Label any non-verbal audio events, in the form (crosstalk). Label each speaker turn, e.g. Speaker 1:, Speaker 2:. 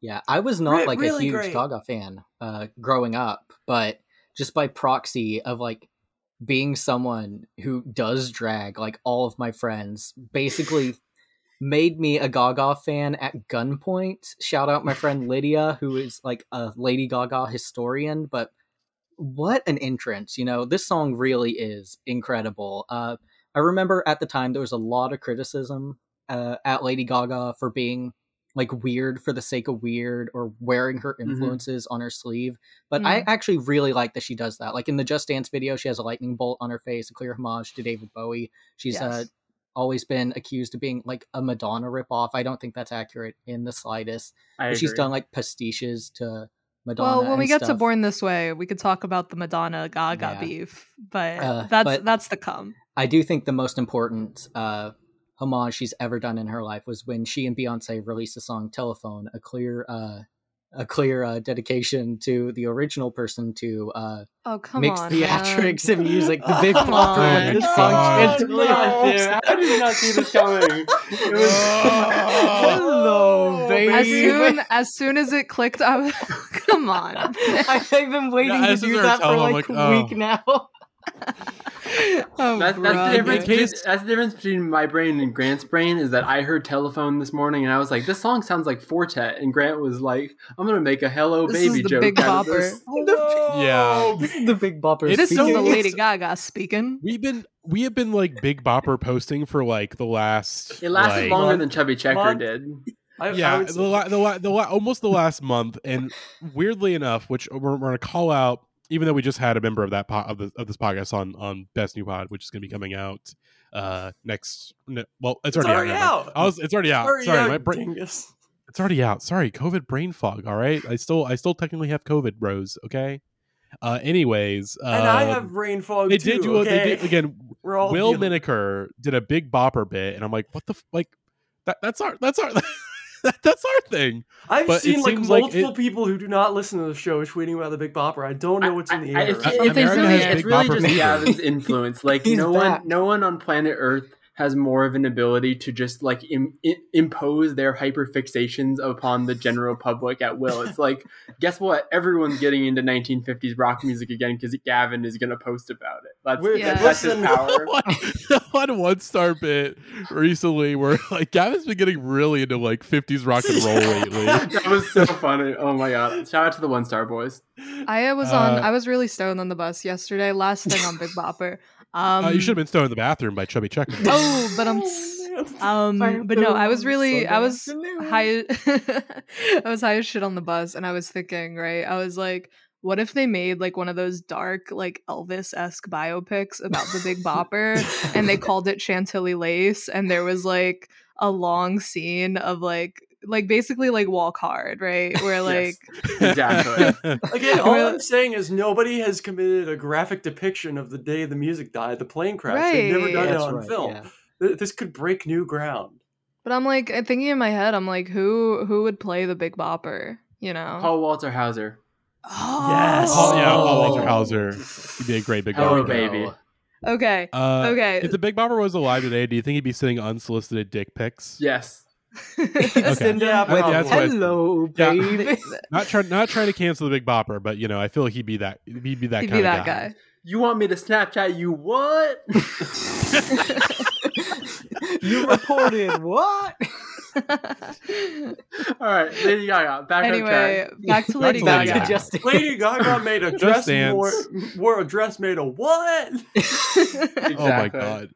Speaker 1: Yeah, I was not
Speaker 2: Re-
Speaker 1: like a huge
Speaker 2: great.
Speaker 1: Gaga fan uh, growing up, but just by proxy of like being someone who does drag, like all of my friends, basically made me a Gaga fan at gunpoint. Shout out my friend Lydia, who is like a Lady Gaga historian, but what an entrance! You know, this song really is incredible. Uh, I remember at the time there was a lot of criticism uh, at Lady Gaga for being like weird for the sake of weird or wearing her
Speaker 2: Mhm.
Speaker 1: influences on her sleeve. But I actually really like that she does that. Like in the Just Dance video, she has a lightning bolt on her face, a clear homage to David Bowie. She's uh, always been accused of being like a Madonna ripoff. I don't think that's accurate in the slightest. She's done like pastiches to Madonna.
Speaker 3: Well, when we get to. Born This Way, we could talk about the Madonna Gaga
Speaker 1: Yeah.
Speaker 3: beef, but
Speaker 1: Uh,
Speaker 3: that's
Speaker 1: but-
Speaker 3: that's the come.
Speaker 1: I do think the most important uh, homage she's ever done in her life was when she and Beyonce released the song "Telephone," a clear, uh, a clear uh, dedication to the original person to uh,
Speaker 3: Oh come
Speaker 1: mix
Speaker 3: on,
Speaker 1: theatrics
Speaker 3: man.
Speaker 1: and music. The (laughs) Big
Speaker 3: Come
Speaker 1: Bopper this
Speaker 4: Oh,
Speaker 1: song.
Speaker 4: God.
Speaker 1: Chantilly
Speaker 2: God
Speaker 1: House.
Speaker 2: How did you not see this coming? It was (laughs) (laughs)
Speaker 1: Hello, baby.
Speaker 3: As soon as soon as it clicked, I was come on.
Speaker 1: I've been waiting
Speaker 4: Yeah,
Speaker 1: to do that for
Speaker 4: him, I'm
Speaker 1: like,
Speaker 4: like,
Speaker 1: a
Speaker 4: oh.
Speaker 1: week now.
Speaker 3: Oh, (laughs)
Speaker 2: That's, that's, the difference
Speaker 4: case-
Speaker 2: between, that's the difference between my brain and Grant's brain is that I heard telephone this morning and I was like, this song sounds like Fortet. And Grant was like, I'm going to make a hello
Speaker 3: This
Speaker 2: baby
Speaker 3: is the
Speaker 2: joke.
Speaker 3: Big
Speaker 2: out of
Speaker 3: Bopper.
Speaker 2: this. (laughs) (laughs)
Speaker 4: Yeah.
Speaker 1: this is the Big Bopper.
Speaker 4: It's
Speaker 3: This is
Speaker 4: so-
Speaker 3: the. Lady Gaga speaking.
Speaker 4: We've been we have been like Big Bopper posting for like the last.
Speaker 2: It lasted
Speaker 4: like,
Speaker 2: longer than Chubby Checker
Speaker 5: month.
Speaker 2: did.
Speaker 5: I, I
Speaker 4: yeah,
Speaker 5: would
Speaker 4: the,
Speaker 5: say-
Speaker 4: la- the, la- the la- almost the last month, and weirdly enough, which we're, we're going to call out, even though we just had a member of that po- of, the, of this podcast on on Best New Pod, which is going to be coming out uh next. ne- well, it's,
Speaker 5: It's
Speaker 4: already,
Speaker 5: already
Speaker 4: out.
Speaker 5: out.
Speaker 4: I was, it's already out.
Speaker 5: Hurry
Speaker 4: Sorry,
Speaker 5: up,
Speaker 4: my brain.
Speaker 5: dingus.
Speaker 4: It's already out. Sorry, COVID brain fog. All right, I still I still technically have COVID, Rose. Okay. Uh, anyways,
Speaker 5: and I
Speaker 4: um,
Speaker 5: have brain fog
Speaker 4: They
Speaker 5: too.
Speaker 4: did do a,
Speaker 5: okay?
Speaker 4: they did again. (laughs)
Speaker 5: We're all
Speaker 4: Will
Speaker 5: dealing-
Speaker 4: Menaker did a big bopper bit, and I'm like, what the f- like that? That's our that's our (laughs) (laughs) that's our thing.
Speaker 5: I've
Speaker 4: but
Speaker 5: seen like
Speaker 4: seems like
Speaker 5: multiple
Speaker 4: it-
Speaker 5: people who do not listen to the show tweeting about the Big Bopper. I don't know what's in the
Speaker 2: I- I-
Speaker 5: air.
Speaker 2: It's,
Speaker 3: I-
Speaker 2: it's,
Speaker 4: America
Speaker 2: really,
Speaker 4: has
Speaker 2: it's really
Speaker 4: Bopper
Speaker 2: just
Speaker 4: fever.
Speaker 2: Gavin's (laughs) influence. Like no
Speaker 1: back.
Speaker 2: one, no one on planet Earth has more of an ability to just like Im- impose their hyperfixations upon the general public at will. It's like, (laughs) guess what? Everyone's getting into 1950s rock music again because Gavin is going to post about it. That's,
Speaker 5: We're-
Speaker 3: Yeah.
Speaker 2: that's his
Speaker 5: listen- (laughs)
Speaker 2: power.
Speaker 4: on one star bit recently where like Gavin's been getting really into like 50s rock and roll (laughs) lately.
Speaker 2: that was so funny. Oh my god! Shout out to the One Star Boys.
Speaker 3: I was on.
Speaker 4: Uh,
Speaker 3: I was really stoned on the bus yesterday. Last thing on Big Bopper. Um, (laughs)
Speaker 4: uh, you should have been stoned in the bathroom by Chubby Checker.
Speaker 3: Oh, but I'm. Um, but no, I was really, I was high. I was high as shit on the bus, and I was thinking, right? I was like, what if they made like one of those dark, like Elvis esque biopics about the Big (laughs) Bopper, and they called it Chantilly Lace, and there was like a long scene of like, like basically like Walk Hard, right? Where (laughs) like.
Speaker 2: Exactly. (laughs)
Speaker 5: Again, all
Speaker 3: Really-
Speaker 5: I'm saying is nobody has committed a graphic depiction of the day the music died, the plane crash. They've never
Speaker 3: Right.
Speaker 5: done it on
Speaker 1: right,
Speaker 5: film.
Speaker 1: yeah.
Speaker 5: This could break new ground.
Speaker 3: But I'm like thinking in my head, I'm like, who who would play the Big Bopper? You know?
Speaker 2: Paul Walter Hauser.
Speaker 3: Oh,
Speaker 5: Yes.
Speaker 4: Paul, yeah, Paul
Speaker 1: Oh.
Speaker 4: Walter Hauser. He'd be a great Big
Speaker 2: Hello,
Speaker 4: Bopper.
Speaker 2: baby.
Speaker 3: Okay.
Speaker 4: Uh,
Speaker 3: Okay.
Speaker 4: If the Big Bopper was alive today, do you think he'd be sending unsolicited dick pics?
Speaker 2: Yes. (laughs)
Speaker 1: Send
Speaker 5: Yeah,
Speaker 1: him with,
Speaker 5: probably.
Speaker 4: That's what I-
Speaker 1: Hello,
Speaker 4: Yeah.
Speaker 1: baby. (laughs)
Speaker 4: Not trying, not trying to cancel the Big Bopper, but you know, I feel like he'd be that. He'd be that
Speaker 3: He'd
Speaker 4: kind
Speaker 3: be
Speaker 4: of
Speaker 3: that guy.
Speaker 2: You want me to Snapchat you what? (laughs)
Speaker 1: you reported what? (laughs)
Speaker 2: All right, Lady Gaga, back on
Speaker 3: anyway,
Speaker 2: track.
Speaker 3: back to Lady
Speaker 4: to
Speaker 1: Back
Speaker 4: Lady
Speaker 1: to
Speaker 3: Gaga.
Speaker 1: Justin.
Speaker 5: Lady Gaga (laughs) made a dress
Speaker 4: Dance.
Speaker 5: more, wore a dress made of what? (laughs)
Speaker 4: Oh my god!